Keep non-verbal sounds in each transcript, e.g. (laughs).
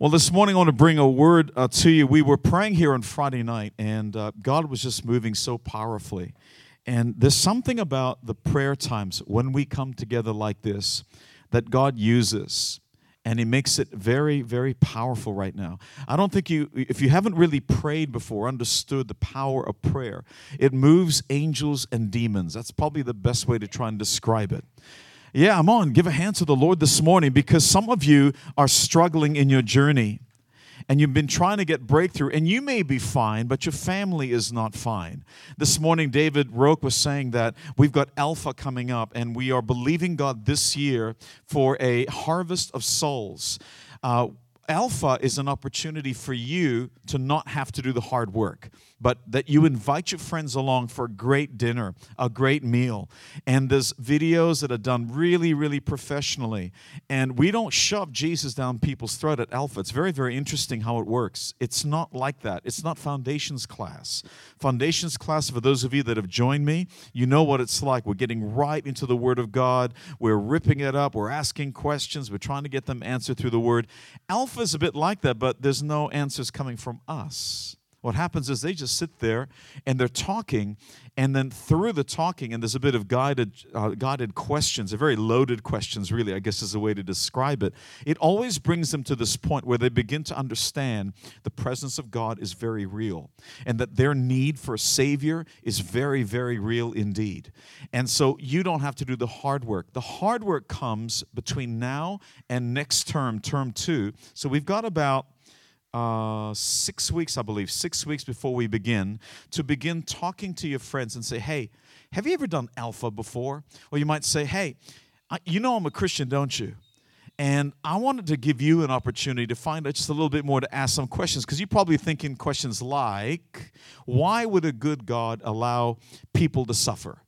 Well, this morning I want to bring a word uh, to you. We were praying here on Friday night, and uh, God was just moving so powerfully. And there's something about the prayer times when we come together like this that God uses, and He makes it very, very powerful right now. I don't think you, if you haven't really prayed before, understood the power of prayer, it moves angels and demons. That's probably the best way to try and describe it. Yeah, I'm on. Give a hand to the Lord this morning because some of you are struggling in your journey and you've been trying to get breakthrough and you may be fine but your family is not fine. This morning david roke was saying that we've got alpha coming up and we are believing god this year for a harvest of souls. Uh, alpha is an opportunity for you to not have to do the hard work but that you invite your friends along for a great dinner, a great meal. And there's videos that are done really, really professionally. And we don't shove Jesus down people's throat at Alpha. It's very, very interesting how it works. It's not like that. It's not foundations class. Foundations class, for those of you that have joined me, you know what it's like. We're getting right into the Word of God. We're ripping it up. We're asking questions. We're trying to get them answered through the Word. Alpha is a bit like that, but there's no answers coming from us. What happens is they just sit there and they're talking, and then through the talking, and there's a bit of guided, uh, guided questions, a very loaded questions, really, I guess is a way to describe it. It always brings them to this point where they begin to understand the presence of God is very real, and that their need for a Savior is very, very real indeed. And so you don't have to do the hard work. The hard work comes between now and next term, term two. So we've got about uh, six weeks, I believe, six weeks before we begin, to begin talking to your friends and say, hey, have you ever done Alpha before? Or you might say, hey, I, you know I'm a Christian, don't you? And I wanted to give you an opportunity to find out just a little bit more to ask some questions because you're probably thinking questions like, why would a good God allow people to suffer?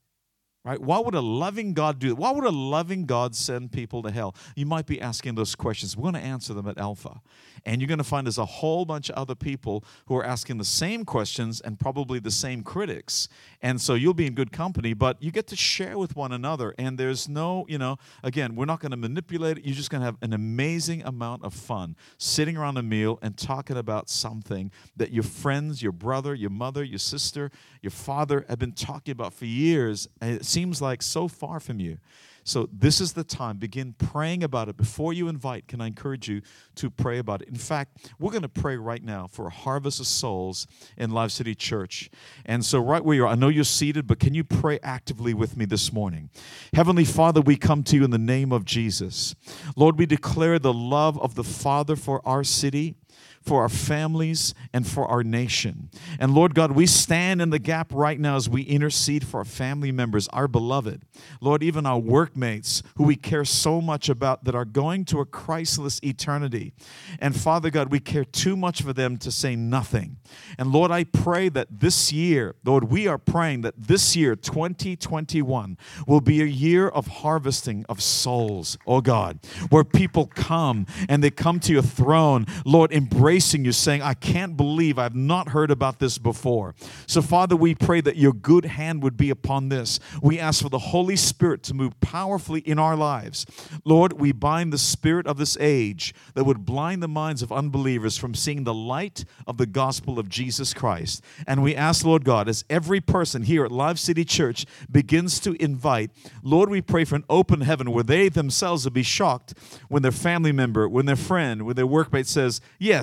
Right? Why would a loving God do that? Why would a loving God send people to hell? You might be asking those questions. We're going to answer them at Alpha. And you're going to find there's a whole bunch of other people who are asking the same questions and probably the same critics. And so you'll be in good company, but you get to share with one another. And there's no, you know, again, we're not going to manipulate it. You're just going to have an amazing amount of fun sitting around a meal and talking about something that your friends, your brother, your mother, your sister, your father have been talking about for years. Seems like so far from you. So, this is the time. Begin praying about it. Before you invite, can I encourage you to pray about it? In fact, we're going to pray right now for a harvest of souls in Live City Church. And so, right where you are, I know you're seated, but can you pray actively with me this morning? Heavenly Father, we come to you in the name of Jesus. Lord, we declare the love of the Father for our city for our families, and for our nation. And Lord God, we stand in the gap right now as we intercede for our family members, our beloved. Lord, even our workmates who we care so much about that are going to a Christless eternity. And Father God, we care too much for them to say nothing. And Lord, I pray that this year, Lord, we are praying that this year, 2021, will be a year of harvesting of souls, oh God, where people come and they come to your throne, Lord, embracing you, saying, I can't believe I've not heard about this before. So, Father, we pray that your good hand would be upon this. We ask for the Holy Spirit to move powerfully in our lives. Lord, we bind the spirit of this age that would blind the minds of unbelievers from seeing the light of the gospel of Jesus Christ. And we ask, Lord God, as every person here at Live City Church begins to invite, Lord, we pray for an open heaven where they themselves will be shocked when their family member, when their friend, when their workmate says, Yes,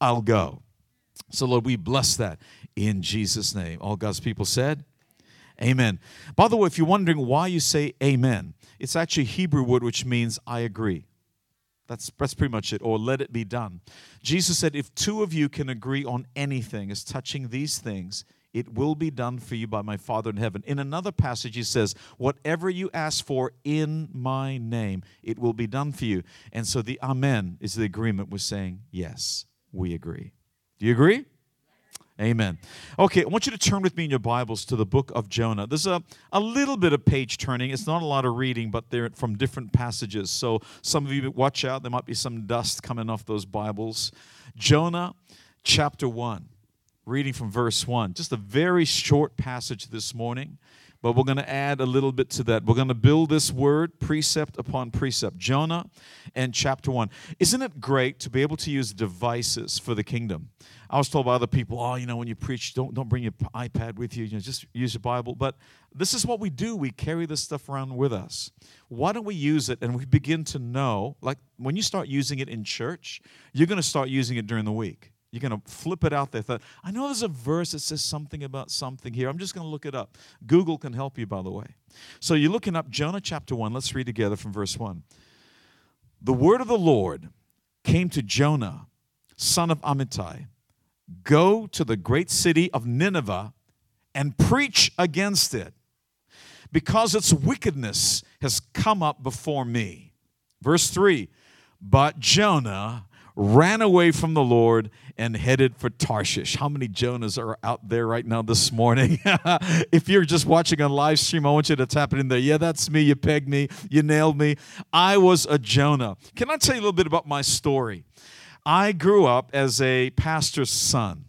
I'll go. So, Lord, we bless that in Jesus' name. All God's people said, Amen. By the way, if you're wondering why you say amen, it's actually Hebrew word which means I agree. That's, that's pretty much it, or let it be done. Jesus said, If two of you can agree on anything as touching these things, it will be done for you by my Father in heaven. In another passage, he says, Whatever you ask for in my name, it will be done for you. And so the Amen is the agreement with saying, Yes, we agree. Do you agree? Amen. Okay, I want you to turn with me in your Bibles to the book of Jonah. There's a, a little bit of page turning. It's not a lot of reading, but they're from different passages. So some of you watch out. There might be some dust coming off those Bibles. Jonah chapter 1 reading from verse 1. Just a very short passage this morning, but we're going to add a little bit to that. We're going to build this word precept upon precept. Jonah and chapter 1. Isn't it great to be able to use devices for the kingdom? I was told by other people, oh, you know, when you preach, don't, don't bring your iPad with you, you know, just use your Bible. But this is what we do. We carry this stuff around with us. Why don't we use it and we begin to know, like when you start using it in church, you're going to start using it during the week you're going to flip it out there. Thought, I know there's a verse that says something about something here. I'm just going to look it up. Google can help you, by the way. So you're looking up Jonah chapter 1. Let's read together from verse 1. The word of the Lord came to Jonah, son of Amittai Go to the great city of Nineveh and preach against it, because its wickedness has come up before me. Verse 3 But Jonah ran away from the Lord and headed for Tarshish. How many Jonahs are out there right now this morning? (laughs) if you're just watching on live stream, I want you to tap it in there. Yeah, that's me. You pegged me. You nailed me. I was a Jonah. Can I tell you a little bit about my story? I grew up as a pastor's son.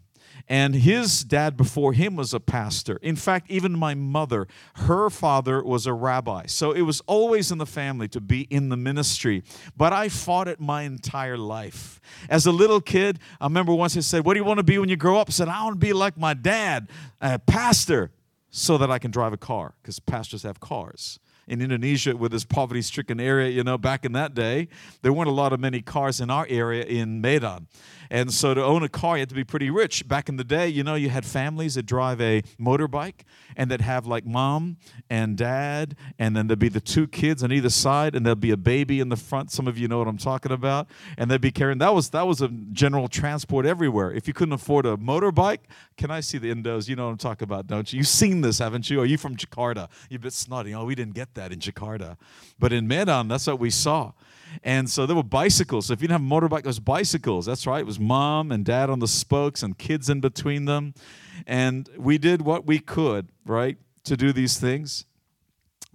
And his dad before him was a pastor. In fact, even my mother, her father was a rabbi. So it was always in the family to be in the ministry. But I fought it my entire life. As a little kid, I remember once he said, What do you want to be when you grow up? I said, I want to be like my dad, a pastor, so that I can drive a car, because pastors have cars in Indonesia with this poverty stricken area, you know, back in that day, there weren't a lot of many cars in our area in Medan. And so to own a car, you had to be pretty rich. Back in the day, you know, you had families that drive a motorbike and that have like mom and dad, and then there'd be the two kids on either side, and there'd be a baby in the front. Some of you know what I'm talking about. And they'd be carrying that was that was a general transport everywhere. If you couldn't afford a motorbike, can I see the Indos? You know what I'm talking about, don't you? You've seen this, haven't you? Are you from Jakarta? You're a bit snotty. Oh, we didn't get that in Jakarta. But in Medan, that's what we saw. And so there were bicycles. So if you didn't have a motorbike, there was bicycles. That's right. It was mom and dad on the spokes and kids in between them. And we did what we could, right, to do these things.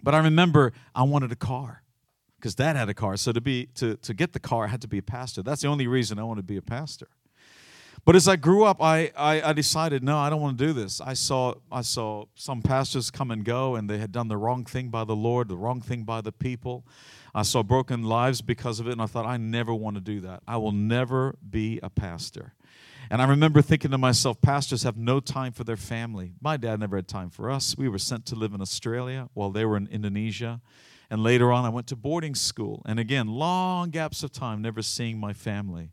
But I remember I wanted a car because dad had a car. So to be to, to get the car, I had to be a pastor. That's the only reason I wanted to be a pastor. But as I grew up, I, I, I, decided, no, I don't want to do this. I saw, I saw some pastors come and go, and they had done the wrong thing by the Lord, the wrong thing by the people. I saw broken lives because of it, and I thought, I never want to do that. I will never be a pastor. And I remember thinking to myself, pastors have no time for their family. My dad never had time for us. We were sent to live in Australia while they were in Indonesia. And later on, I went to boarding school. And again, long gaps of time, never seeing my family.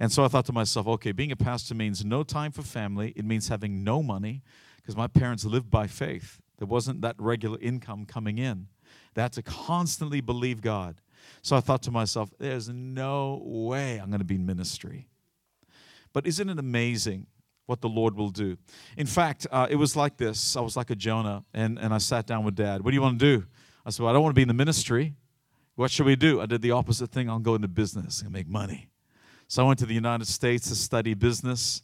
And so I thought to myself, okay, being a pastor means no time for family. It means having no money because my parents lived by faith. There wasn't that regular income coming in. They had to constantly believe God. So I thought to myself, there's no way I'm going to be in ministry. But isn't it amazing what the Lord will do? In fact, uh, it was like this I was like a Jonah, and, and I sat down with dad. What do you want to do? I said, Well, I don't want to be in the ministry. What should we do? I did the opposite thing. I'll go into business and make money. So I went to the United States to study business.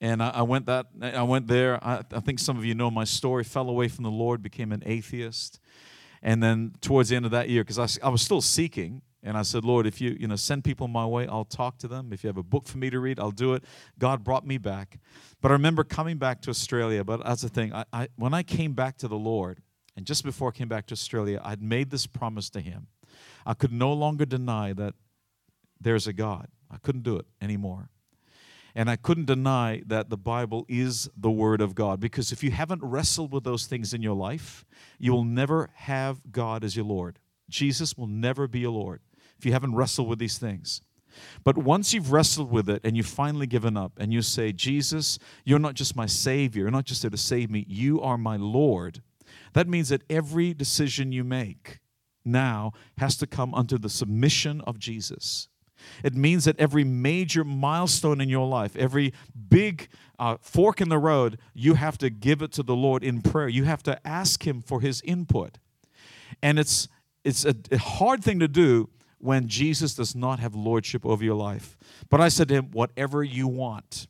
And I, I went that I went there. I, I think some of you know my story. Fell away from the Lord, became an atheist. And then towards the end of that year, because I, I was still seeking, and I said, Lord, if you, you know, send people my way, I'll talk to them. If you have a book for me to read, I'll do it. God brought me back. But I remember coming back to Australia. But that's the thing. I, I, when I came back to the Lord, and just before I came back to Australia, I'd made this promise to Him. I could no longer deny that there's a God. I couldn't do it anymore. And I couldn't deny that the Bible is the Word of God because if you haven't wrestled with those things in your life, you will never have God as your Lord. Jesus will never be your Lord if you haven't wrestled with these things. But once you've wrestled with it and you've finally given up and you say, Jesus, you're not just my Savior, you're not just there to save me, you are my Lord, that means that every decision you make now has to come under the submission of Jesus. It means that every major milestone in your life, every big uh, fork in the road, you have to give it to the Lord in prayer. You have to ask Him for His input. And it's, it's a, a hard thing to do when Jesus does not have lordship over your life. But I said to him, Whatever you want,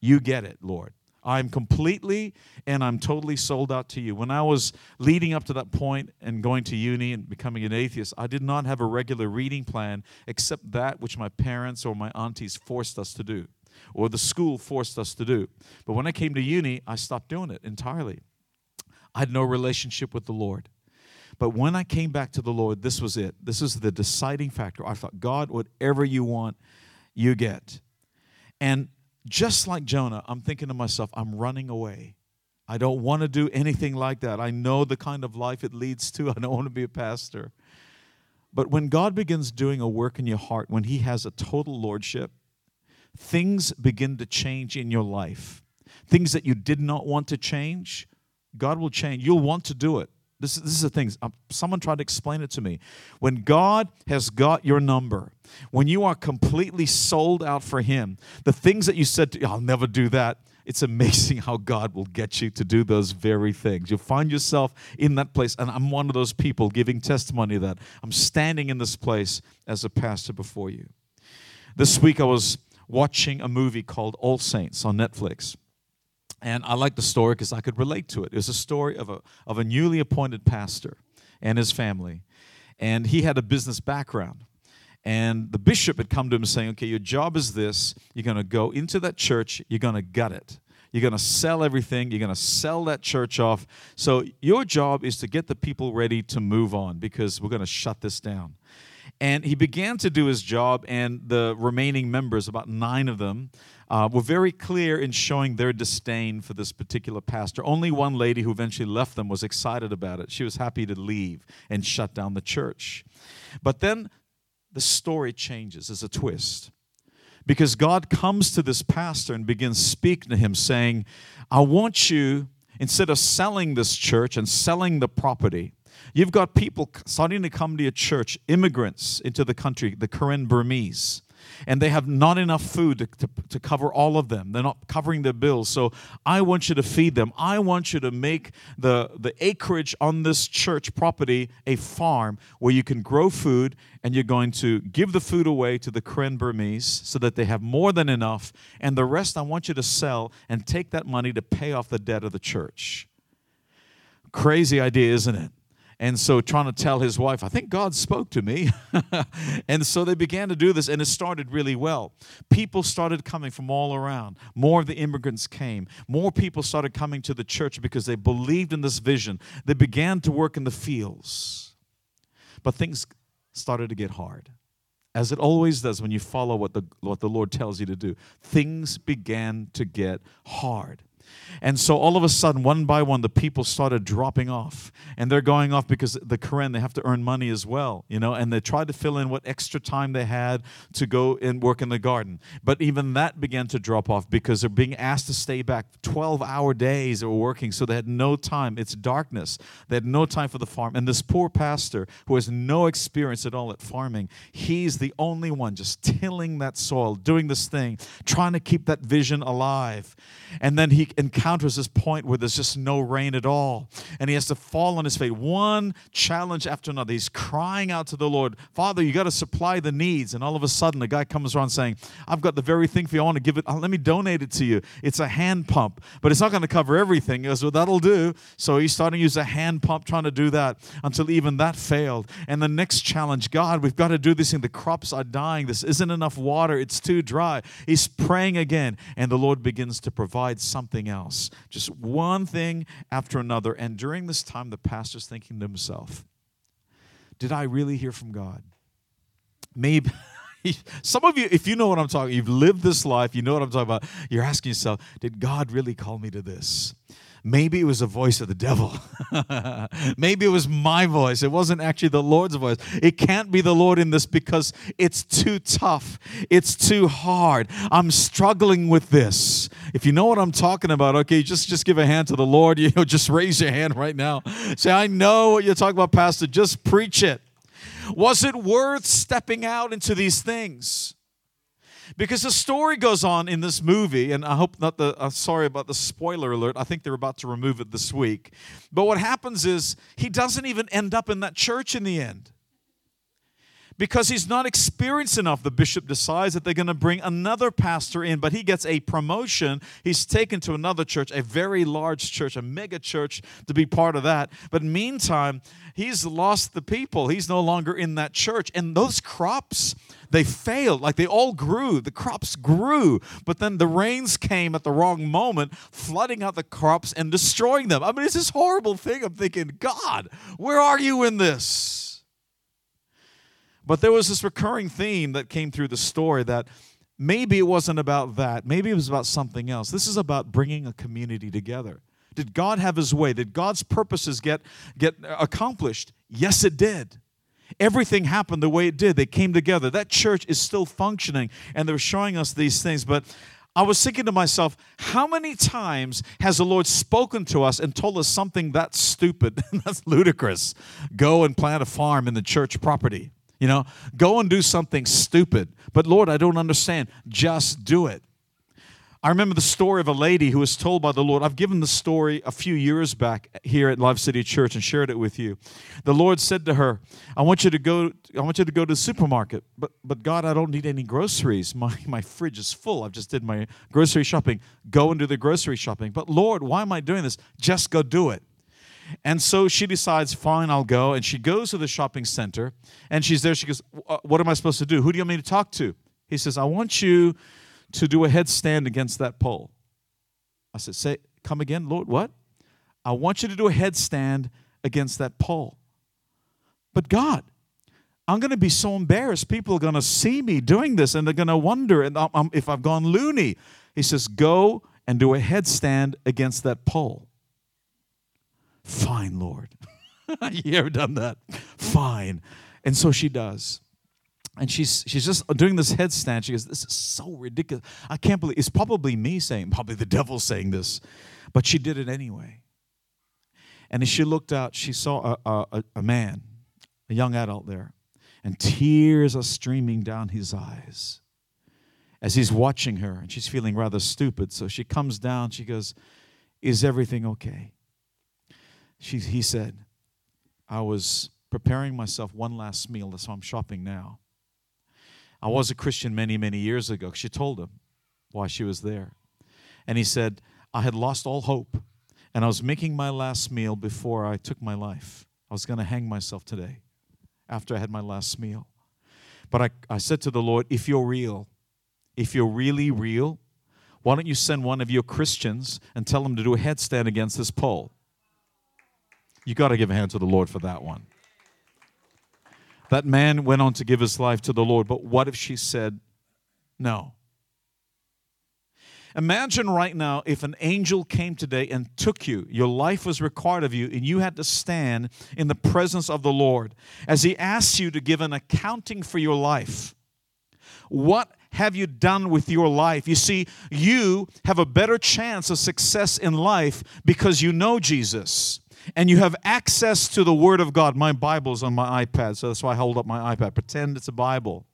you get it, Lord. I'm completely and I'm totally sold out to you. When I was leading up to that point and going to uni and becoming an atheist, I did not have a regular reading plan except that which my parents or my aunties forced us to do or the school forced us to do. But when I came to uni, I stopped doing it entirely. I had no relationship with the Lord. But when I came back to the Lord, this was it. This is the deciding factor. I thought, God, whatever you want, you get. And just like Jonah, I'm thinking to myself, I'm running away. I don't want to do anything like that. I know the kind of life it leads to. (laughs) I don't want to be a pastor. But when God begins doing a work in your heart, when He has a total lordship, things begin to change in your life. Things that you did not want to change, God will change. You'll want to do it. This, this is the thing. Um, someone tried to explain it to me. When God has got your number, when you are completely sold out for Him, the things that you said, to, I'll never do that, it's amazing (laughs) how God will get you to do those very things. You'll find yourself in that place. And I'm one of those people giving testimony that I'm standing in this place as a pastor before you. This week I was watching a movie called All Saints on Netflix. And I like the story because I could relate to it. It was a story of a, of a newly appointed pastor and his family. And he had a business background. And the bishop had come to him saying, Okay, your job is this. You're going to go into that church, you're going to gut it. You're going to sell everything. You're going to sell that church off. So, your job is to get the people ready to move on because we're going to shut this down. And he began to do his job, and the remaining members, about nine of them, uh, were very clear in showing their disdain for this particular pastor. Only one lady who eventually left them was excited about it. She was happy to leave and shut down the church. But then the story changes as a twist. Because God comes to this pastor and begins speaking to him, saying, I want you, instead of selling this church and selling the property, You've got people starting to come to your church, immigrants into the country, the Karen Burmese and they have not enough food to, to, to, cover all of them. They're not covering their bills. So I want you to feed them. I want you to make the, the acreage on this church property a farm where you can grow food and you're going to give the food away to the Karen Burmese so that they have more than enough. And the rest I want you to sell and take that money to pay off the debt of the church. Crazy idea, isn't it? And so, trying to tell his wife, I think God spoke to me. (laughs) and so they began to do this, and it started really well. People started coming from all around. More of the immigrants came. More people started coming to the church because they believed in this vision. They began to work in the fields. But things started to get hard. As it always does when you follow what the, what the Lord tells you to do, things began to get hard. And so all of a sudden, one by one, the people started dropping off. And they're going off because the Karen, they have to earn money as well, you know, and they tried to fill in what extra time they had to go and work in the garden. But even that began to drop off because they're being asked to stay back 12 hour days were working. So they had no time. It's darkness. They had no time for the farm. And this poor pastor who has no experience at all at farming, he's the only one just tilling that soil, doing this thing, trying to keep that vision alive. And then he encounters this point where there's just no rain at all. And he has to fall on his face, one challenge after another. He's crying out to the Lord, Father, you got to supply the needs. And all of a sudden, the guy comes around saying, I've got the very thing for you. I want to give it, uh, let me donate it to you. It's a hand pump, but it's not going to cover everything. He goes, Well, that'll do. So he's starting to use a hand pump, trying to do that until even that failed. And the next challenge, God, we've got to do this thing. The crops are dying. This isn't enough water. It's too dry. He's praying again, and the Lord begins to provide something else. Just one thing after another. And during this time, the pastor's thinking to himself, Did I really hear from God? Maybe. (laughs) Some of you, if you know what I'm talking, you've lived this life, you know what I'm talking about. You're asking yourself, did God really call me to this? Maybe it was a voice of the devil. (laughs) Maybe it was my voice. It wasn't actually the Lord's voice. It can't be the Lord in this because it's too tough. It's too hard. I'm struggling with this. If you know what I'm talking about, okay, just, just give a hand to the Lord. (laughs) You know, just raise your hand right now. Say, I know what you're talking about, Pastor. Just preach it. Was it worth stepping out into these things? Because the story goes on in this movie, and I hope not the, sorry about the spoiler alert. I think they're about to remove it this week. But what happens is he doesn't even end up in that church in the end because he's not experienced enough. The bishop decides that they're going to bring another pastor in, but he gets a promotion. He's taken to another church, a very large church, a mega church, to be part of that. But meantime, he's lost the people. He's no longer in that church. And those crops, they failed. Like they all grew. The crops grew. But then the rains came at the wrong moment, flooding out the crops and destroying them. I mean, it's this horrible thing. I'm thinking, God, where are you in this? But there was this recurring theme that came through the story that maybe it wasn't about that. Maybe it was about something else. This is about bringing a community together. Did God have his way? Did God's purposes get, get accomplished? Yes, it did. Everything happened the way it did. They came together. That church is still functioning, and they're showing us these things. But I was thinking to myself, how many times has the Lord spoken to us and told us something that's stupid, (laughs) that's ludicrous? Go and plant a farm in the church property. You know, go and do something stupid. But Lord, I don't understand. Just do it. I remember the story of a lady who was told by the Lord. I've given the story a few years back here at Live City Church and shared it with you. The Lord said to her, "I want you to go. I want you to go to the supermarket, but but God, I don't need any groceries. My (laughs) my fridge is full. I've just did my grocery shopping. Go and do the grocery shopping. But Lord, why am I doing this? Just go do it." And so she decides, fine, I'll go. And she goes to the shopping center and she's there. She goes, uh, What am I supposed to do? Who do you want me to talk to? He says, I want you to do a headstand against that pole. I said, Say, come again, Lord, what? I want you to do a headstand against that pole. But God, I'm going to be so embarrassed. People are going to see me doing this and they're going to wonder if I've gone loony. He says, Go and do a headstand against that pole. Fine, Lord. (laughs) you ever done that? Fine. And so she does. And she's she's just doing this headstand. She goes, This is so ridiculous. I can't believe it's probably me saying, probably the devil saying this. But she did it anyway. And as she looked out, she saw a, a, a man, a young adult there, and tears are streaming down his eyes as he's watching her. And she's feeling rather stupid. So she comes down, she goes, Is everything okay? She, he said, I was preparing myself one last meal. That's why I'm shopping now. I was a Christian many, many years ago. She told him why she was there. And he said, I had lost all hope, and I was making my last meal before I took my life. I was going to hang myself today after I had my last meal. But I, I said to the Lord, if you're real, if you're really real, why don't you send one of your Christians and tell them to do a headstand against this pole? You got to give a hand to the Lord for that one. That man went on to give his life to the Lord, but what if she said no? Imagine right now if an angel came today and took you, your life was required of you, and you had to stand in the presence of the Lord as He asks you to give an accounting for your life. What have you done with your life? You see, you have a better chance of success in life because you know Jesus and you have access to the Word of God. My Bible's on my iPad, so that's why I hold up my iPad. Pretend it's a Bible.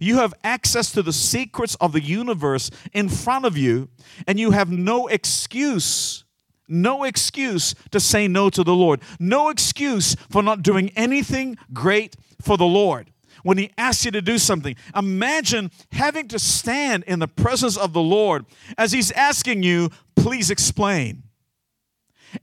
You have access to the secrets of the universe in front of you, and you have no excuse, no excuse to say no to the Lord, no excuse for not doing anything great for the Lord. When He asks you to do something, imagine having to stand in the presence of the Lord as He's asking you, please explain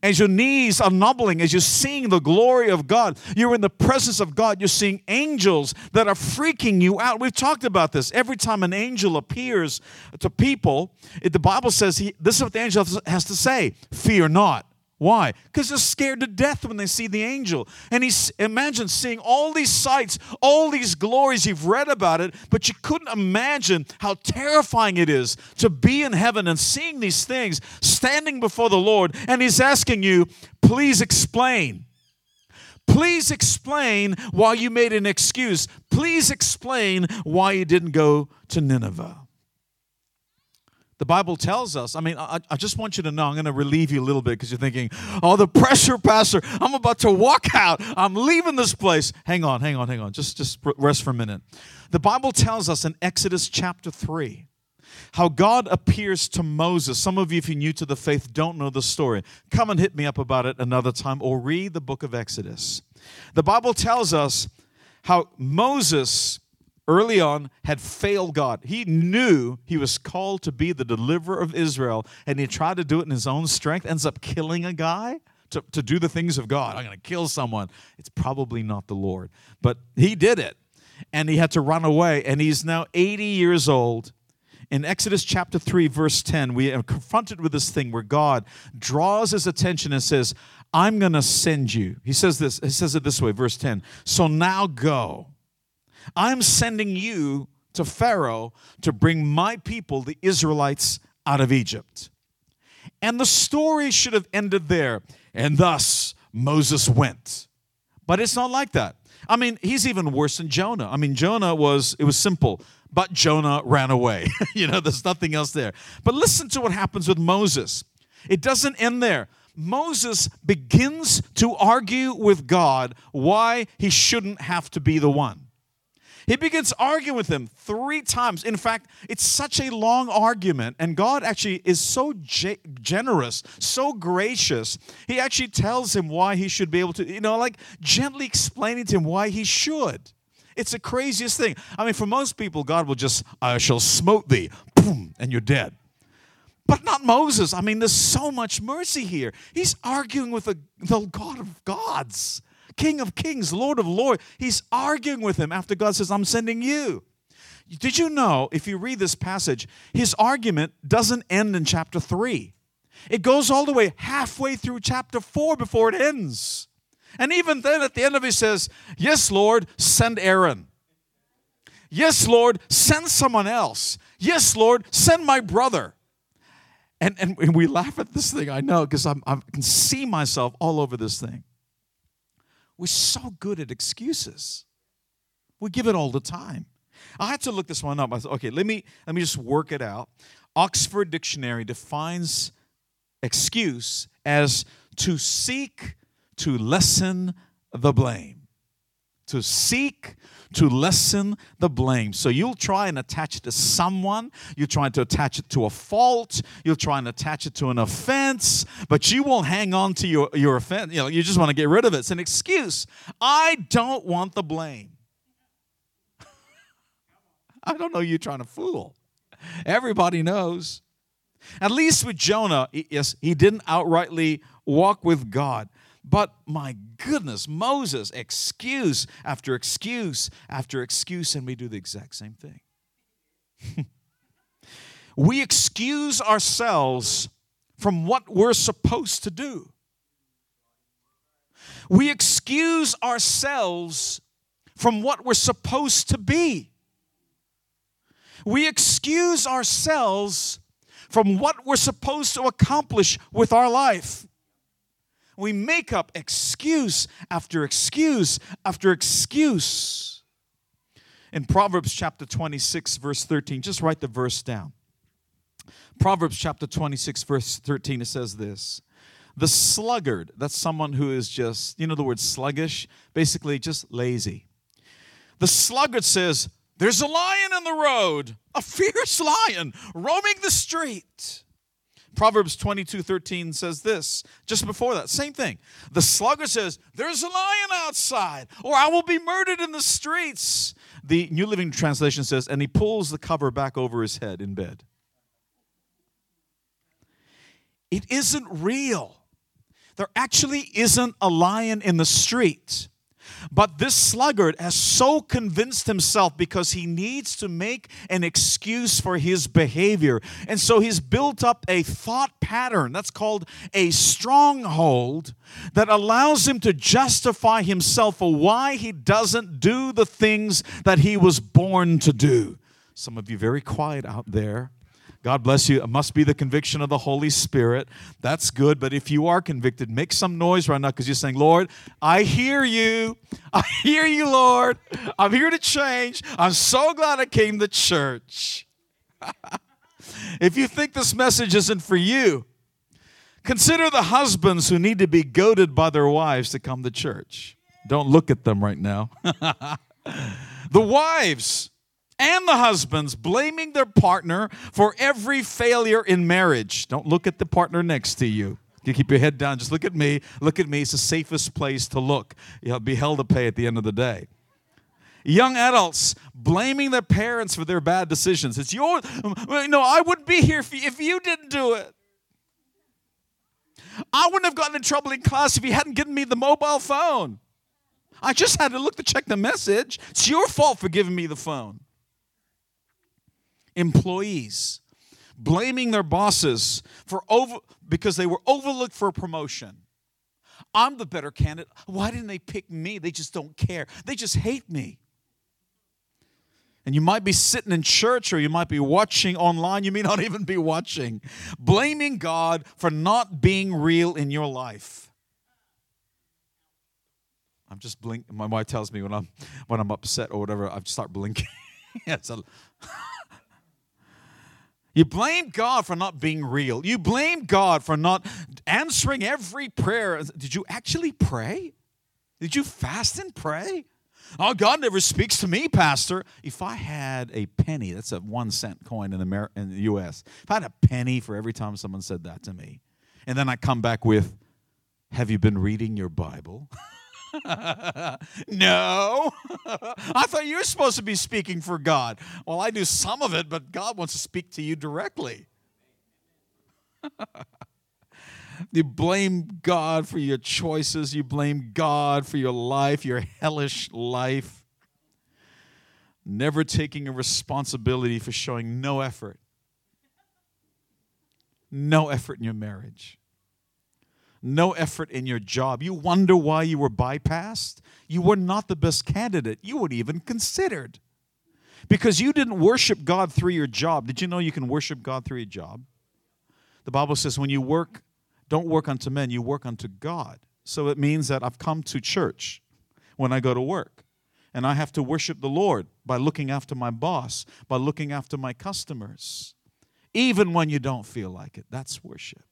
as your knees are knobbling, as you're seeing the glory of God, you're in the presence of God, you're seeing angels that are freaking you out. We've talked about this. Every time an angel appears to people, the Bible says he, this is what the angel has to say fear not. Why? Because they're scared to death when they see the angel. And he's imagine seeing all these sights, all these glories. You've read about it, but you couldn't imagine how terrifying it is to be in heaven and seeing these things, standing before the Lord. And he's asking you, please explain. Please explain why you made an excuse. Please explain why you didn't go to Nineveh. The Bible tells us, I mean, I, I just want you to know, I'm going to relieve you a little bit because you're thinking, oh, the pressure, Pastor. I'm about to walk out. I'm leaving this place. Hang on, hang on, hang on. Just, just rest for a minute. The Bible tells us in Exodus chapter 3 how God appears to Moses. Some of you, if you're new to the faith, don't know the story. Come and hit me up about it another time or read the book of Exodus. The Bible tells us how Moses early on had failed God. He knew he was called to be the deliverer of Israel, and he tried to do it in his own strength, ends up killing a guy. To, to do the things of God. I'm going to kill someone. It's probably not the Lord. But he did it. And he had to run away. And he's now 80 years old. In Exodus chapter 3, verse 10, we are confronted with this thing where God draws his attention and says, I'm going to send you. He says this, he says it this way, verse 10. So now go I'm sending you to Pharaoh to bring my people, the Israelites, out of Egypt. And the story should have ended there. And thus Moses went. But it's not like that. I mean, he's even worse than Jonah. I mean, Jonah was, it was simple, but Jonah ran away. (laughs) you know, there's nothing else there. But listen to what happens with Moses. It doesn't end there. Moses begins to argue with God why he shouldn't have to be the one. He begins arguing with him three times. In fact, it's such a long argument, and God actually is so ge- generous, so gracious. He actually tells him why he should be able to, you know, like gently explaining to him why he should. It's the craziest thing. I mean, for most people, God will just, I shall smote thee, boom, and you're dead. But not Moses. I mean, there's so much mercy here. He's arguing with the, the God of gods. King of Kings, Lord of Lords. He's arguing with him after God says, I'm sending you. Did you know, if you read this passage, his argument doesn't end in chapter 3? It goes all the way halfway through chapter 4 before it ends. And even then, at the end of it, he says, Yes, Lord, send Aaron. Yes, Lord, send someone else. Yes, Lord, send my brother. And, and, we laugh at this thing, I know, because I can see myself all over this thing. We're so good at excuses. We give it all the time. I had to look this one up. I thought, okay, let me let me just work it out. Oxford Dictionary defines excuse as to seek to lessen the blame. To seek to lessen the blame. So you'll try and attach it to someone, you're trying to attach it to a fault, you'll try and attach it to an offense, but you won't hang on to your, your offense. You know, you just want to get rid of it. It's an excuse. I don't want the blame. (laughs) I don't know you trying to fool. Everybody knows. At least with Jonah, yes, he didn't outrightly walk with God. But my goodness, Moses, excuse after excuse after excuse, and we do the exact same thing. (laughs) we excuse ourselves from what we're supposed to do. We excuse ourselves from what we're supposed to be. We excuse ourselves from what we're supposed to accomplish with our life. We make up excuse after excuse after excuse. In Proverbs chapter 26, verse 13, just write the verse down. Proverbs chapter 26, verse 13, it says this The sluggard, that's someone who is just, you know, the word sluggish, basically just lazy. The sluggard says, There's a lion in the road, a fierce (laughs) lion roaming the street. Proverbs 22 13 says this. Just before that, same thing. The sluggard says, There's a lion outside, or I will be murdered in the streets. The New Living Translation says, And he pulls the cover back over his head in bed. It isn't real. There actually isn't a lion in the street. But this sluggard has so convinced himself because he needs to make an excuse for his behavior. And so he's built up a thought pattern that's called a stronghold that allows him to justify himself for why he doesn't do the things that he was born to do. Some of you very quiet out there. God bless you. It must be the conviction of the Holy Spirit. That's good. But if you are convicted, make some noise right now because you're saying, Lord, I hear you. (laughs) I hear you, Lord. I'm here to change. I'm so glad I came to church. (laughs) if you think this message isn't for you, consider the husbands who need to be goaded by their wives to come to church. Don't look at them right now. (laughs) the wives and the husbands blaming their partner for every failure in marriage. Don't look at the partner next to you. You keep your head down. Just look at me. Look at me. It's the safest place to look. You'll be held to pay at the end of the day. Young adults blaming their parents for their bad decisions. It's your, no, I wouldn't be here if you didn't do it. I wouldn't have gotten in trouble in class if you hadn't given me the mobile phone. I just had to look to check the message. It's your fault for giving me the phone. Employees blaming their bosses for over because they were overlooked for a promotion. I'm the better candidate. Why didn't they pick me? They just don't care. They just hate me. And you might be sitting in church or you might be watching online. You may not (laughs) even be watching. Blaming God for not being real in your life. I'm just blinking. My wife tells me when I'm when I'm upset or whatever, I start blinking. (laughs) yeah, you blame God for not being real. You blame God for not answering every prayer. Did you actually pray? Did you fast and pray? Oh, God never speaks to me, Pastor. If I had a penny, that's a one cent coin in, in the U.S., if I had a penny for every time someone said that to me, and then I come back with, Have you been reading your Bible? (laughs) (laughs) no. (laughs) I thought you were supposed to be speaking for God. Well, I do some of it, but God wants to speak to you directly. (laughs) You blame God for your choices. You blame God for your life, your hellish life. Never taking a responsibility for showing no effort. No effort in your marriage. No effort in your job. You wonder why you were bypassed? You were not the best candidate. You weren't even considered. Because you didn't worship God through your job. Did you know you can worship God through your job? The Bible says when you work don't work unto men, you work unto God. So it means that I've come to church when I go to work. And I have to worship the Lord by looking after my boss, by looking after my customers. Even when you don't feel like it, that's worship.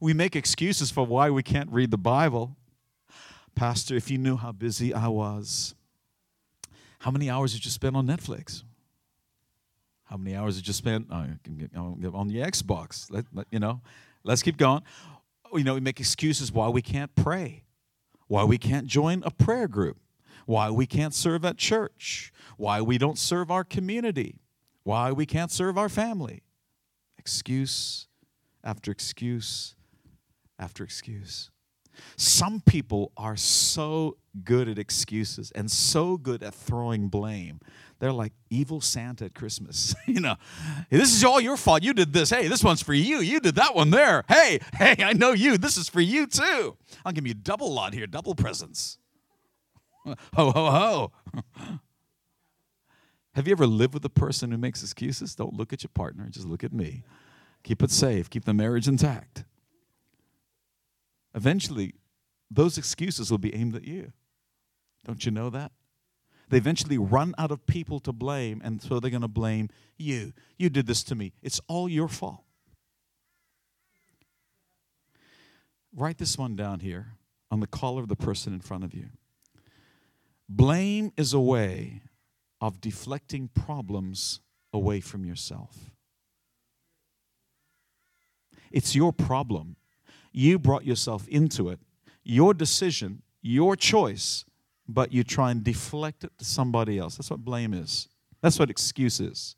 We make excuses for why we can't read the Bible. Pastor, if you knew how busy I was, how many hours did you spend on Netflix? How many hours did you spend uh, on the Xbox? Let, let, you know, let's keep going. You know, we make excuses why we can't pray, why we can't join a prayer group, why we can't serve at church, why we don't serve our community, why we can't serve our family. Excuse after excuse after excuse. Some people are so good at excuses and so good at throwing blame they're like evil Santa at Christmas. (laughs) you know, hey, this is all your fault. You did this. Hey, this one's for you. You did that one there. Hey, (laughs) hey, I know you. This is for you too. I'll give you a double lot here, double presents. (laughs) ho, ho, ho. Have you ever lived with a person who makes excuses? Don't look at your partner, just look at me. Keep it safe, keep the marriage intact. Eventually, those excuses will be aimed at you. Don't you know that? they eventually run out of people to blame, and so they're going to blame you. You did this to me. It's all your fault. Write this one down here on the collar of the person in front of you. Blame is a way of deflecting problems away from yourself. It's your problem. You brought yourself into it. Your decision, your choice but you try and deflect it to somebody else. That's what blame is. That's what excuse is.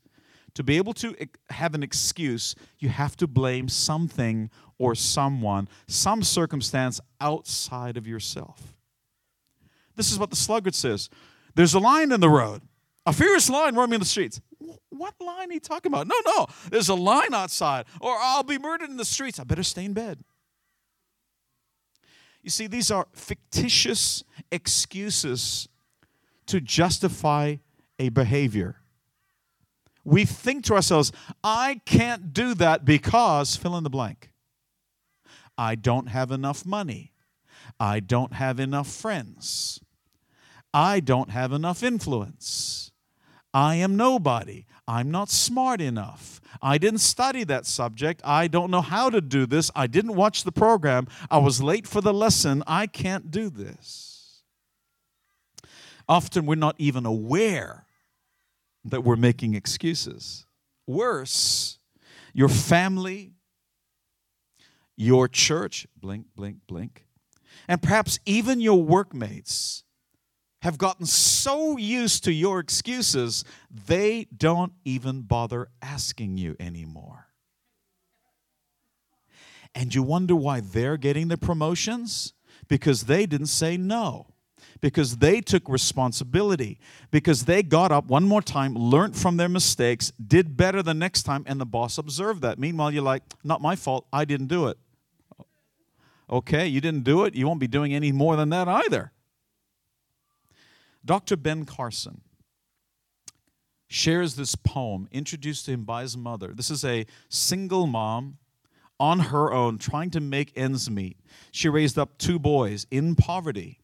To be able to have an excuse, you have to blame something or someone, some circumstance outside of yourself. This is what the sluggard says There's a lion in the road, a fierce lion roaming the streets. What line are you talking about? No, no, there's a line outside, or I'll be murdered in the streets. I better stay in bed. You see, these are fictitious excuses to justify a behavior. We think to ourselves, I can't do that because fill in the blank. I don't have enough money. I don't have enough friends. I don't have enough influence. I am nobody. I'm not smart enough. I didn't study that subject. I don't know how to do this. I didn't watch the program. I was late for the lesson. I can't do this. Often we're not even aware that we're making excuses. Worse, your family, your church, blink, blink, blink, and perhaps even your workmates have gotten so used to your excuses, they don't even bother asking you anymore. And you wonder why they're getting the promotions? Because they didn't say no. Because they took responsibility. Because they got up one more time, learned from their mistakes, did better the next time, and the boss observed that. Meanwhile, you're like, not my fault, I didn't do it. Okay, you didn't do it, you won't be doing any more than that either. Dr. Ben Carson shares this poem introduced to him by his mother. This is a single mom on her own trying to make ends meet. She raised up two boys in poverty.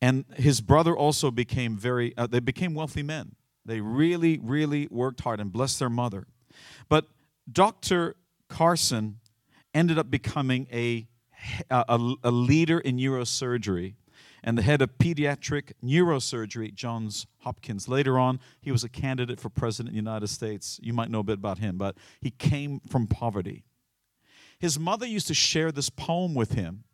And his brother also became very, uh, they became wealthy men. They really, really worked hard and blessed their mother. But Dr. Carson ended up becoming a, a, a leader in neurosurgery and the head of pediatric neurosurgery at Johns Hopkins. Later on, he was a candidate for president of the United States. You might know a bit about him, but he came from poverty. His mother used to share this poem with him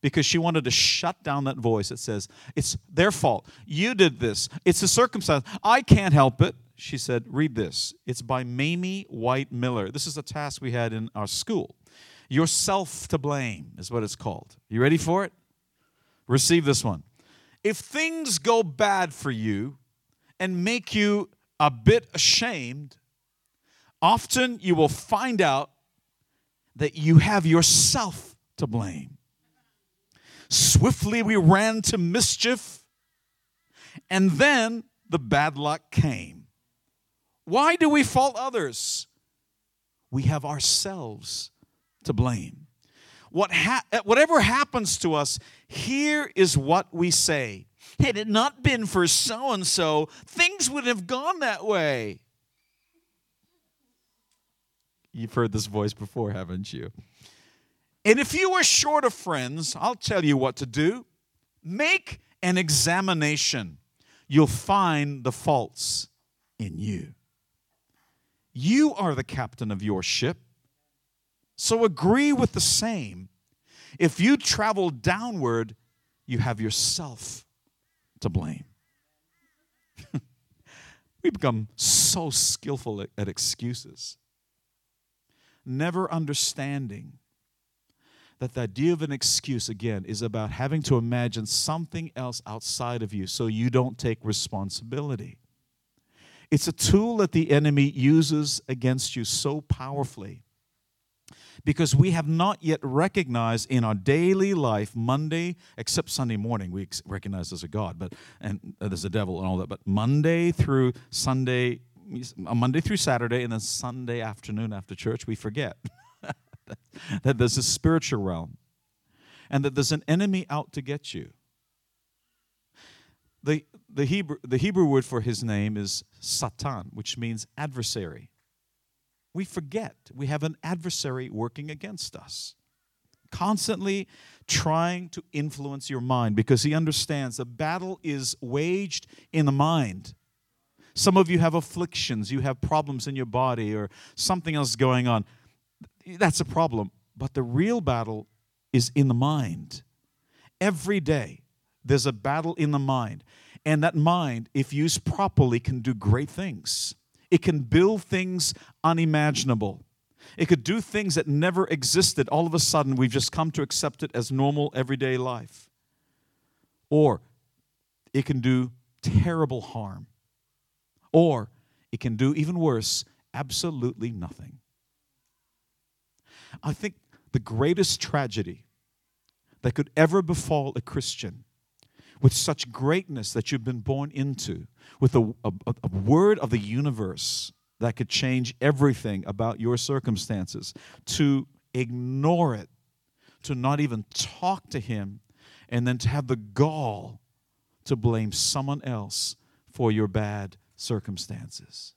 because she wanted to shut down that voice that says, It's their fault. You did this. It's a circumstance. I can't help it. She said, Read this. It's by Mayme White Miller. This is a task we had in our school. Yourself to blame is what it's called. You ready for it? Receive this one. If things go bad for you and make you a bit ashamed, often you will find out that you have yourself to blame. Swiftly we ran to mischief, and then the bad luck came. Why do we fault others? We have ourselves to blame. What ha- whatever happens to us, here is what we say. Had it not been for so and so, things would have gone that way. You've heard this voice before, haven't you? And if you are short of friends, I'll tell you what to do. Make an examination. You'll find the faults in you. You are the captain of your ship. So agree with the same. If you travel downward, you have yourself to blame. (laughs) we become so skillful at, at excuses, never understanding that the idea of an excuse, again, is about having to imagine something else outside of you so you don't take responsibility. It's a tool that the enemy uses against you so powerfully because we have not yet recognized in our daily life, Monday, except Sunday morning, we recognize there's a God, but and uh, there's a devil and all that. But Monday through Sunday, uh, Monday through Saturday, and then Sunday afternoon after church, we forget (laughs) that there's a spiritual realm, and that there's an enemy out to get you. The, the, Hebrew, the Hebrew word for his name is Satan, which means adversary we forget we have an adversary working against us, constantly trying to influence your mind because he understands the battle is waged in the mind. Some of you have afflictions, you have problems in your body, or something else going on. That's a problem. But the real battle is in the mind. Every day, there's a battle in the mind. And that mind, if used properly, can do great things. It can build things unimaginable. It could do things that never existed. All of a sudden, we've just come to accept it as normal everyday life. Or it can do terrible harm. Or it can do even worse, absolutely nothing. I think the greatest tragedy that could ever befall a Christian with such greatness that you've been born into, with a, a, a, word of the universe that could change everything about your circumstances, to ignore it, to not even talk to Him, and then to have the gall to blame someone else for your bad circumstances.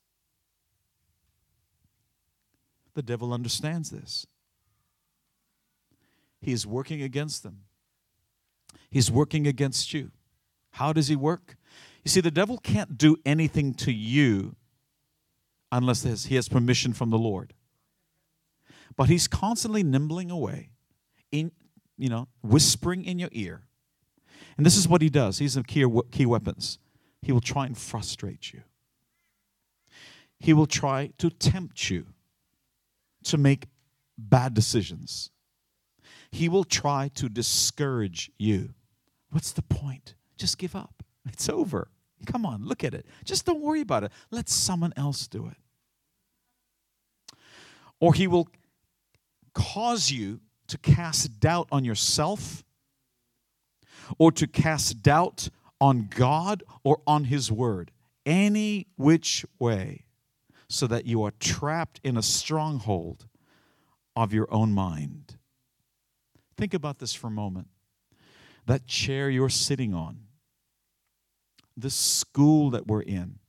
The devil understands this. He is working against them. He's working against you. How does he work? You see, the devil can't do anything to you unless he has permission from the Lord. But he's constantly nimbling away, in, you know, whispering in your ear. And this is what he does. These are key, key weapons. He will try and frustrate you. He will try to tempt you to make bad decisions. He will try to discourage you. What's the point? Just give up. It's over. Come on, look at it. Just don't worry about it. Let someone else do it. Or he will cause you to cast doubt on yourself or to cast doubt on God or on His Word, any which way, so that you are trapped in a stronghold of your own mind. Think about this for a moment. That chair you're sitting on, this school that we're in,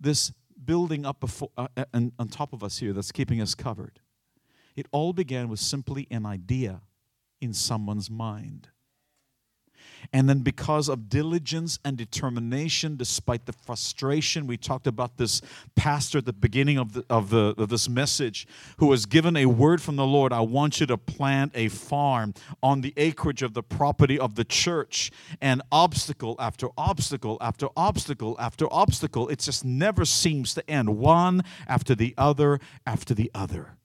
this building up before, uh, uh on top of us here that's keeping us covered, it all began with simply an idea in someone's mind. And then, because of diligence and determination, despite the frustration, we talked about this pastor at the beginning of, the, of, the, of this message who was given a word from the Lord I want you to plant a farm on the acreage of the property of the church. And obstacle after obstacle after obstacle after obstacle, it just never seems to end, one after the other after the other.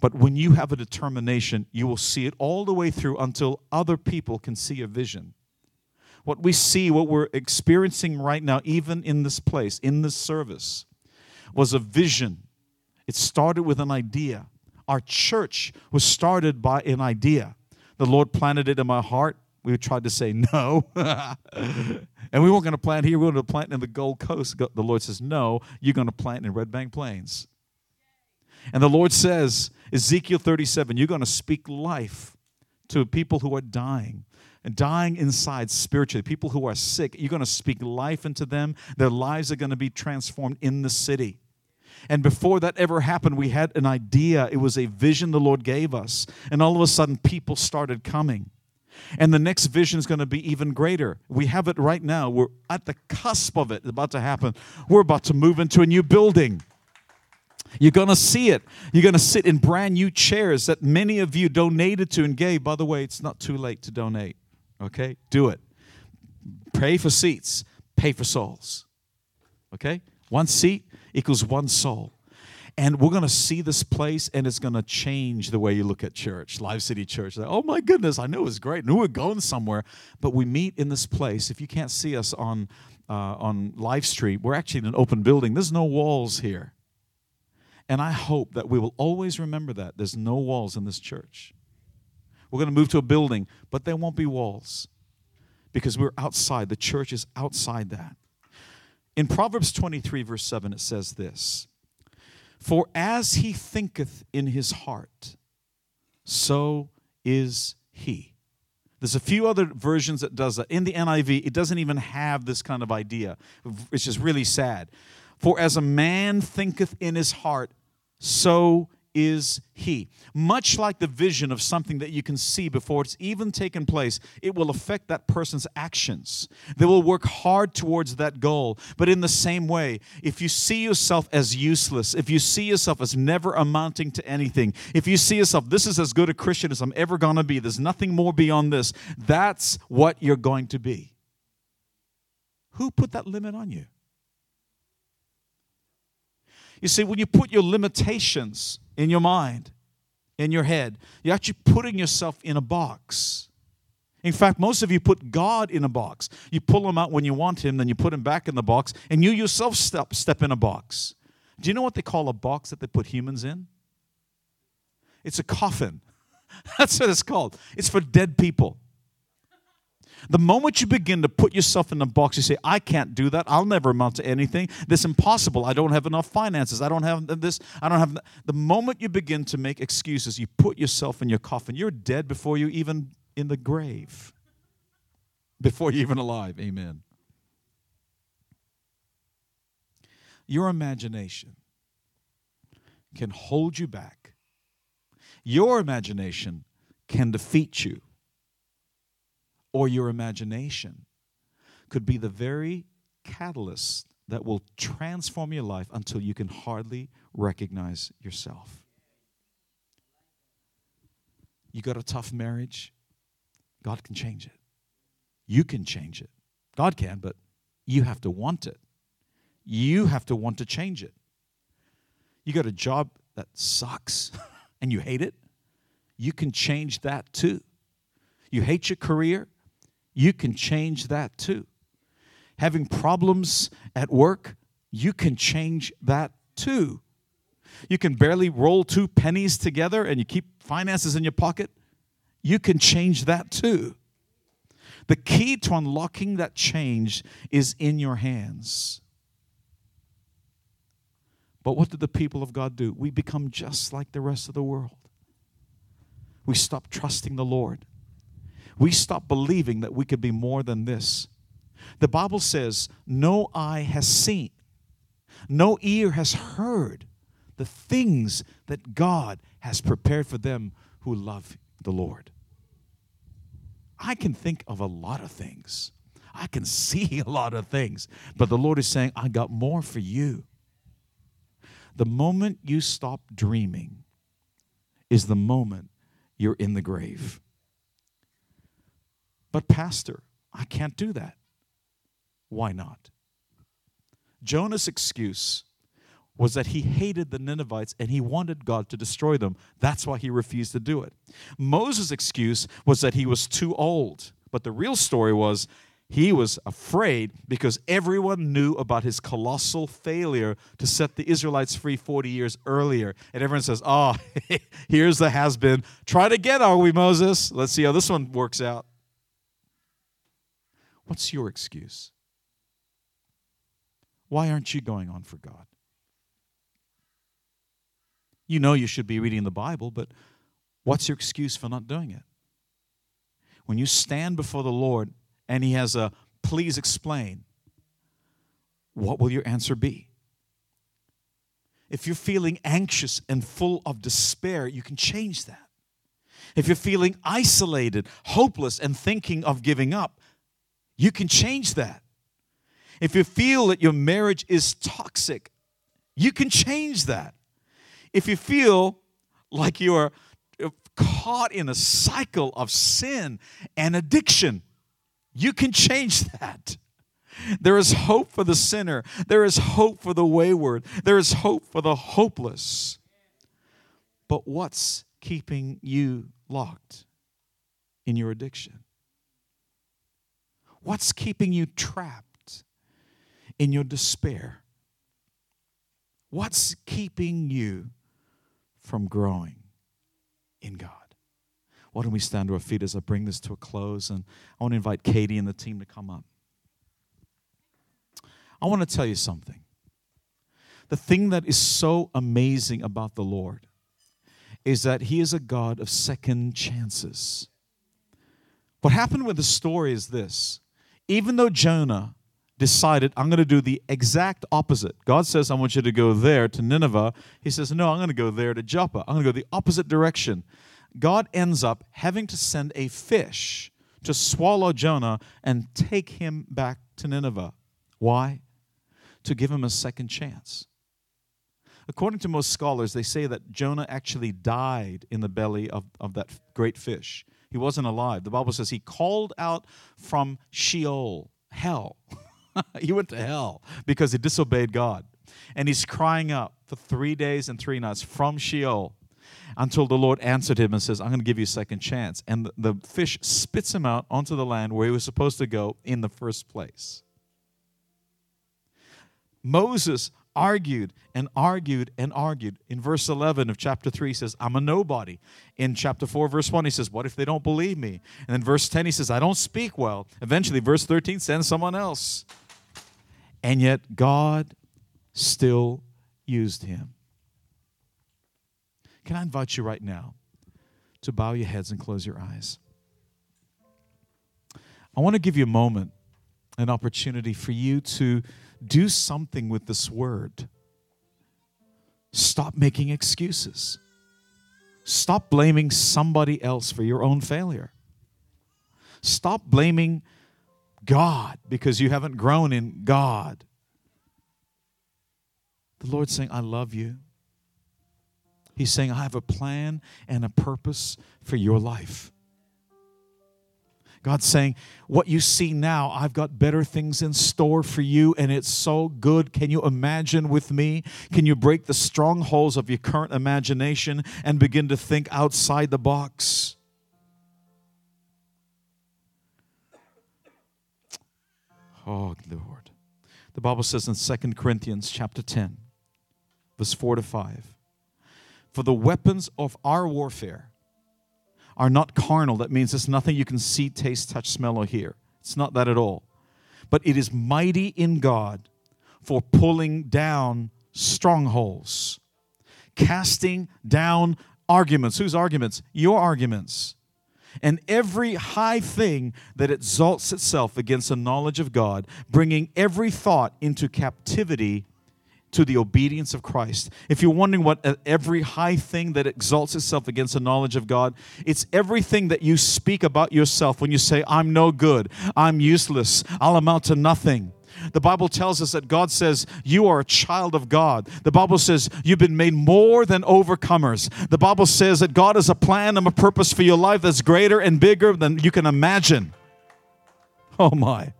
But when you have a determination, you will see it all the way through until other people can see a vision. What we see, what we're experiencing right now, even in this place, in this service, was a vision. It started with an idea. Our church was started by an idea. The Lord planted it in my heart. We tried to say no. (laughs) and we weren't going to plant here, we were going to plant in the Gold Coast. The Lord says, No, you're going to plant in Redbank Plains. And the Lord says, Ezekiel 37, you're going to speak life to people who are dying and dying inside spiritually, people who are sick. You're going to speak life into them. Their lives are going to be transformed in the city. And before that ever happened, we had an idea. It was a vision the Lord gave us. And all of a sudden, people started coming. And the next vision is going to be even greater. We have it right now. We're at the cusp of it, it's about to happen. We're about to move into a new building. You're going to see it. You're going to sit in brand new chairs that many of you donated to and gave. By the way, it's not too late to donate. Okay? Do it. Pray for seats, pay for souls. Okay? One seat equals one soul. And we're going to see this place, and it's going to change the way you look at church, Life City Church. Like, oh my goodness, I knew it was great. I knew we are going somewhere. But we meet in this place. If you can't see us on, uh, on live stream, we're actually in an open building. There's no walls here. And I hope that we will always remember that. There's no walls in this church. We're going to move to a building, but there won't be walls because we're outside. The church is outside that. In Proverbs 23, verse 7, it says this For as he thinketh in his heart, so is he. There's a few other versions that does that. In the NIV, it doesn't even have this kind of idea. It's just really sad. For as a man thinketh in his heart, so is he. Much like the vision of something that you can see before it's even taken place, it will affect that person's actions. They will work hard towards that goal. But in the same way, if you see yourself as useless, if you see yourself as never amounting to anything, if you see yourself, this is as good a Christian as I'm ever going to be, there's nothing more beyond this, that's what you're going to be. Who put that limit on you? You see, when you put your limitations in your mind, in your head, you're actually putting yourself in a box. In fact, most of you put God in a box. You pull him out when you want him, then you put him back in the box, and you yourself step, step in a box. Do you know what they call a box that they put humans in? It's a coffin. (laughs) That's what it's called. It's for dead people. The moment you begin to put yourself in a box, you say, I can't do that. I'll never amount to anything. This impossible. I don't have enough finances. I don't have this. I don't have. That. The moment you begin to make excuses, you put yourself in your coffin. You're dead before you even in the grave. Before you even alive. Amen. your imagination can hold you back. Your imagination can defeat you. Or your imagination could be the very catalyst that will transform your life until you can hardly recognize yourself. You got a tough marriage, God can change it. You can change it. God can, but you have to want it. You have to want to change it. You got a job that sucks (laughs) and you hate it. You can change that too. You hate your career. You can change that too. Having problems at work, you can change that too. You can barely roll two pennies together and you keep finances in your pocket. You can change that too. The key to unlocking that change is in your hands. But what did the people of God do? We become just like the rest of the world. We stop trusting the Lord. We stop believing that we could be more than this. The Bible says, No eye has seen, no ear has heard the things that God has prepared for them who love the Lord. I can think of a lot of things. I can (laughs) see a lot of things. But the Lord is saying, I got more for you. The moment you stop dreaming is the moment you're in the grave. But, Pastor, I can't do that. Why not? Jonah's excuse was that he hated the Ninevites and he wanted God to destroy them. That's why he refused to do it. Moses' excuse was that he was too old. But the real story was he was afraid because everyone knew about his colossal failure to set the Israelites free 40 years earlier. And everyone says, Oh, (laughs) here's the has been. Try it again, are we, Moses? Let's see how this one works out. What's your excuse? Why aren't you going on for God? You know you should be reading the Bible, but what's your excuse for not doing it? When you stand before the Lord and He has a please explain, what will your answer be? If you're feeling anxious and full of despair, you can change that. If you're feeling isolated, hopeless, and thinking of giving up, you can change that. If you feel that your marriage is toxic, you can change that. If you feel like you're caught in a cycle of sin and addiction, you can change (laughs) that. There is hope for the sinner. There is hope for the wayward. There is hope for the hopeless. But what's keeping you locked in your addiction? What's keeping you trapped in your despair? What's keeping you from growing in God? Why don't we stand to our feet as I bring this to a close? And I want to invite Katie and the team to come up. I want to tell you something. The thing that is so amazing about the Lord is that He is a God of second chances. What happened with the story is this even though Jonah decided, I'm going to do the exact opposite. God says, I want you to go there to Nineveh. He says, No, I'm going to go there to Joppa. I'm going to go the opposite direction. God ends up having to send a fish to swallow Jonah and take him back to Nineveh. Why? To give him a second chance. According to most scholars, they say that Jonah actually died in the belly of, of that great fish. He wasn't alive. The Bible says he called out from Sheol, hell. (laughs) he went to hell because he disobeyed God. And he's crying out for three days and three nights from Sheol until the Lord answered him and says, I'm going to give you a second chance. And the, fish spits him out onto the land where he was supposed to go in the first place. Moses argued and argued and argued. In verse 11 of chapter 3, he says, I'm a nobody. In chapter 4, verse 1, he says, What if they don't believe me? And then verse 10, he says, I don't speak well. Eventually, verse 13, send someone else. And yet, God still used him. Can I invite you right now to bow your heads and close your eyes? I want to give you a moment, an opportunity for you to do something with this word. Stop making excuses. Stop blaming somebody else for your own failure. Stop blaming God because you haven't grown in God. The Lord's saying, I love you. He's saying, I have a plan and a purpose for your life. God's saying, What you see now, I've got better things in store for you, and it's so good. Can you imagine with me? Can you break the strongholds of your current imagination and begin to think outside the box? Oh, Lord. The Bible says in 2 Corinthians chapter 10, verse 4 to 5 For the weapons of our warfare are not carnal. That means it's nothing you can see, taste, touch, smell, or hear. It's not that at all. But it is mighty in God for pulling down strongholds, casting down arguments. Whose arguments? Your arguments and every high thing that exalts itself against the knowledge of God, bringing every thought into captivity to the obedience of Christ. If you're wondering what every high thing that exalts itself against the knowledge of God, it's everything that you speak about yourself when you say, I'm no good, I'm useless, I'll amount to nothing. The Bible tells us that God says you are a child of God. The Bible says you've been made more than overcomers. The Bible says that God has a plan and a purpose for your life that's greater and bigger than you can imagine. Oh my.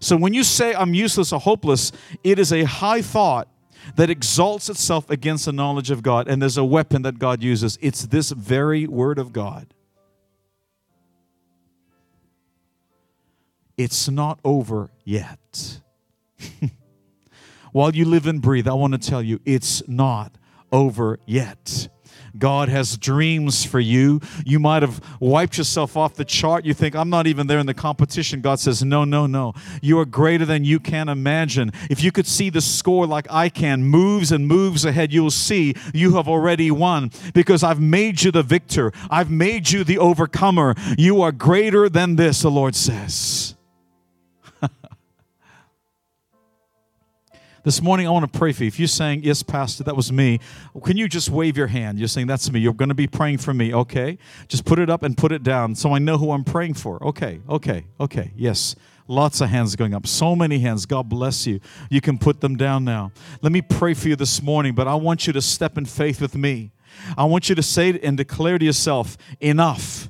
So when you say I'm useless or hopeless, it is a high thought that exalts itself against the knowledge of God. And there's a weapon that God uses. It's this very word of God. it's not over yet. (laughs) While you live and breathe, I want to tell you it's not over yet. God has dreams for you. You might have wiped yourself off the chart. You think, I'm not even there in the competition. God says, No, no, no. You are greater than you can imagine. If you could see the score like I can, moves and moves ahead, you'll see you have already won because I've made you the victor. I've made you the overcomer. You are greater than this, the Lord says. This morning, I want to pray for you. If you're saying, Yes, Pastor, that was me, can you just wave your hand? You're saying, That's me. You're going to be praying for me. Okay. Just put it up and put it down so I know who I'm praying for. Okay. Okay. Okay. Yes. Lots of hands going up. So many hands. God bless you. You can put them down now. Let me pray for you this morning, but I want you to step in faith with me. I want you to say and declare to yourself, Enough.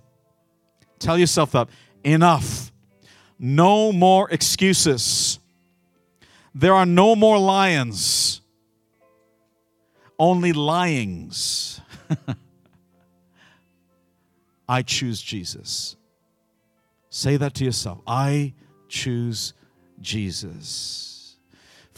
Tell yourself that. Enough. No more excuses. There are no more lions, only lyings. (laughs) I choose Jesus. Say that to yourself. I choose Jesus.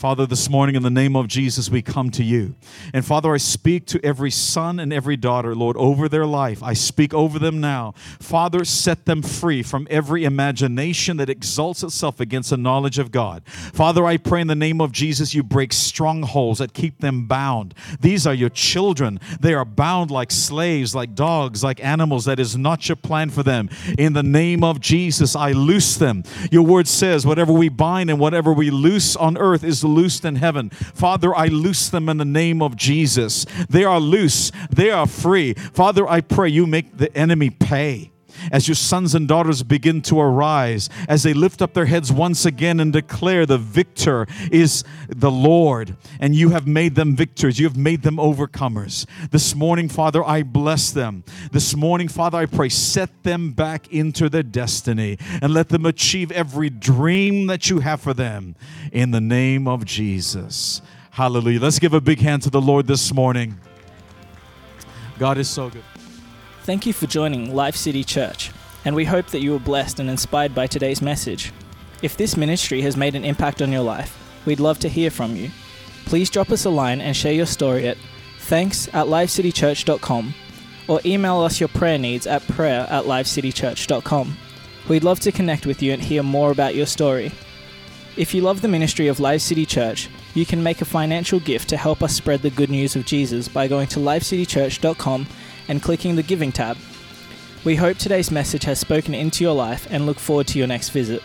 Father, this morning in the name of Jesus, we come to you. And Father, I speak to every son and every daughter, Lord, over their life. I speak over them now. Father, set them free from every imagination that exalts itself against the knowledge of God. Father, I pray in the name of Jesus, you break strongholds that keep them bound. These are your children. They are bound like slaves, like dogs, like animals. That is not your plan for them. In the name of Jesus, I loose them. Your word says, whatever we bind and whatever we loose on earth is loosed in heaven. Father, I loose them in the name of Jesus. They are loose, they are free. Father, I pray you make the enemy pay as your sons and daughters begin to arise, as they lift up their heads once again and declare the victor is the Lord, and you have made them victors, you have made them overcomers. This morning, Father, I bless them. This morning, Father, I pray, set them back into their destiny and let them achieve every dream that you have for them in the name of Jesus. Hallelujah. Let's give a big hand to the Lord this morning. God is so good. Thank you for joining Life City Church, and we hope that you were blessed and inspired by today's message. If this ministry has made an impact on your life, we'd love to hear from you. Please drop us a line and share your story at thanks at lifecitychurch.com or email us your prayer needs at prayer at lifecitychurch.com. We'd love to connect with you and hear more about your story. If you love the ministry of Life City Church, you can make a financial gift to help us spread the good news of Jesus by going to lifecitychurch.com and clicking the Giving tab. We hope today's message has spoken into your life and look forward to your next visit.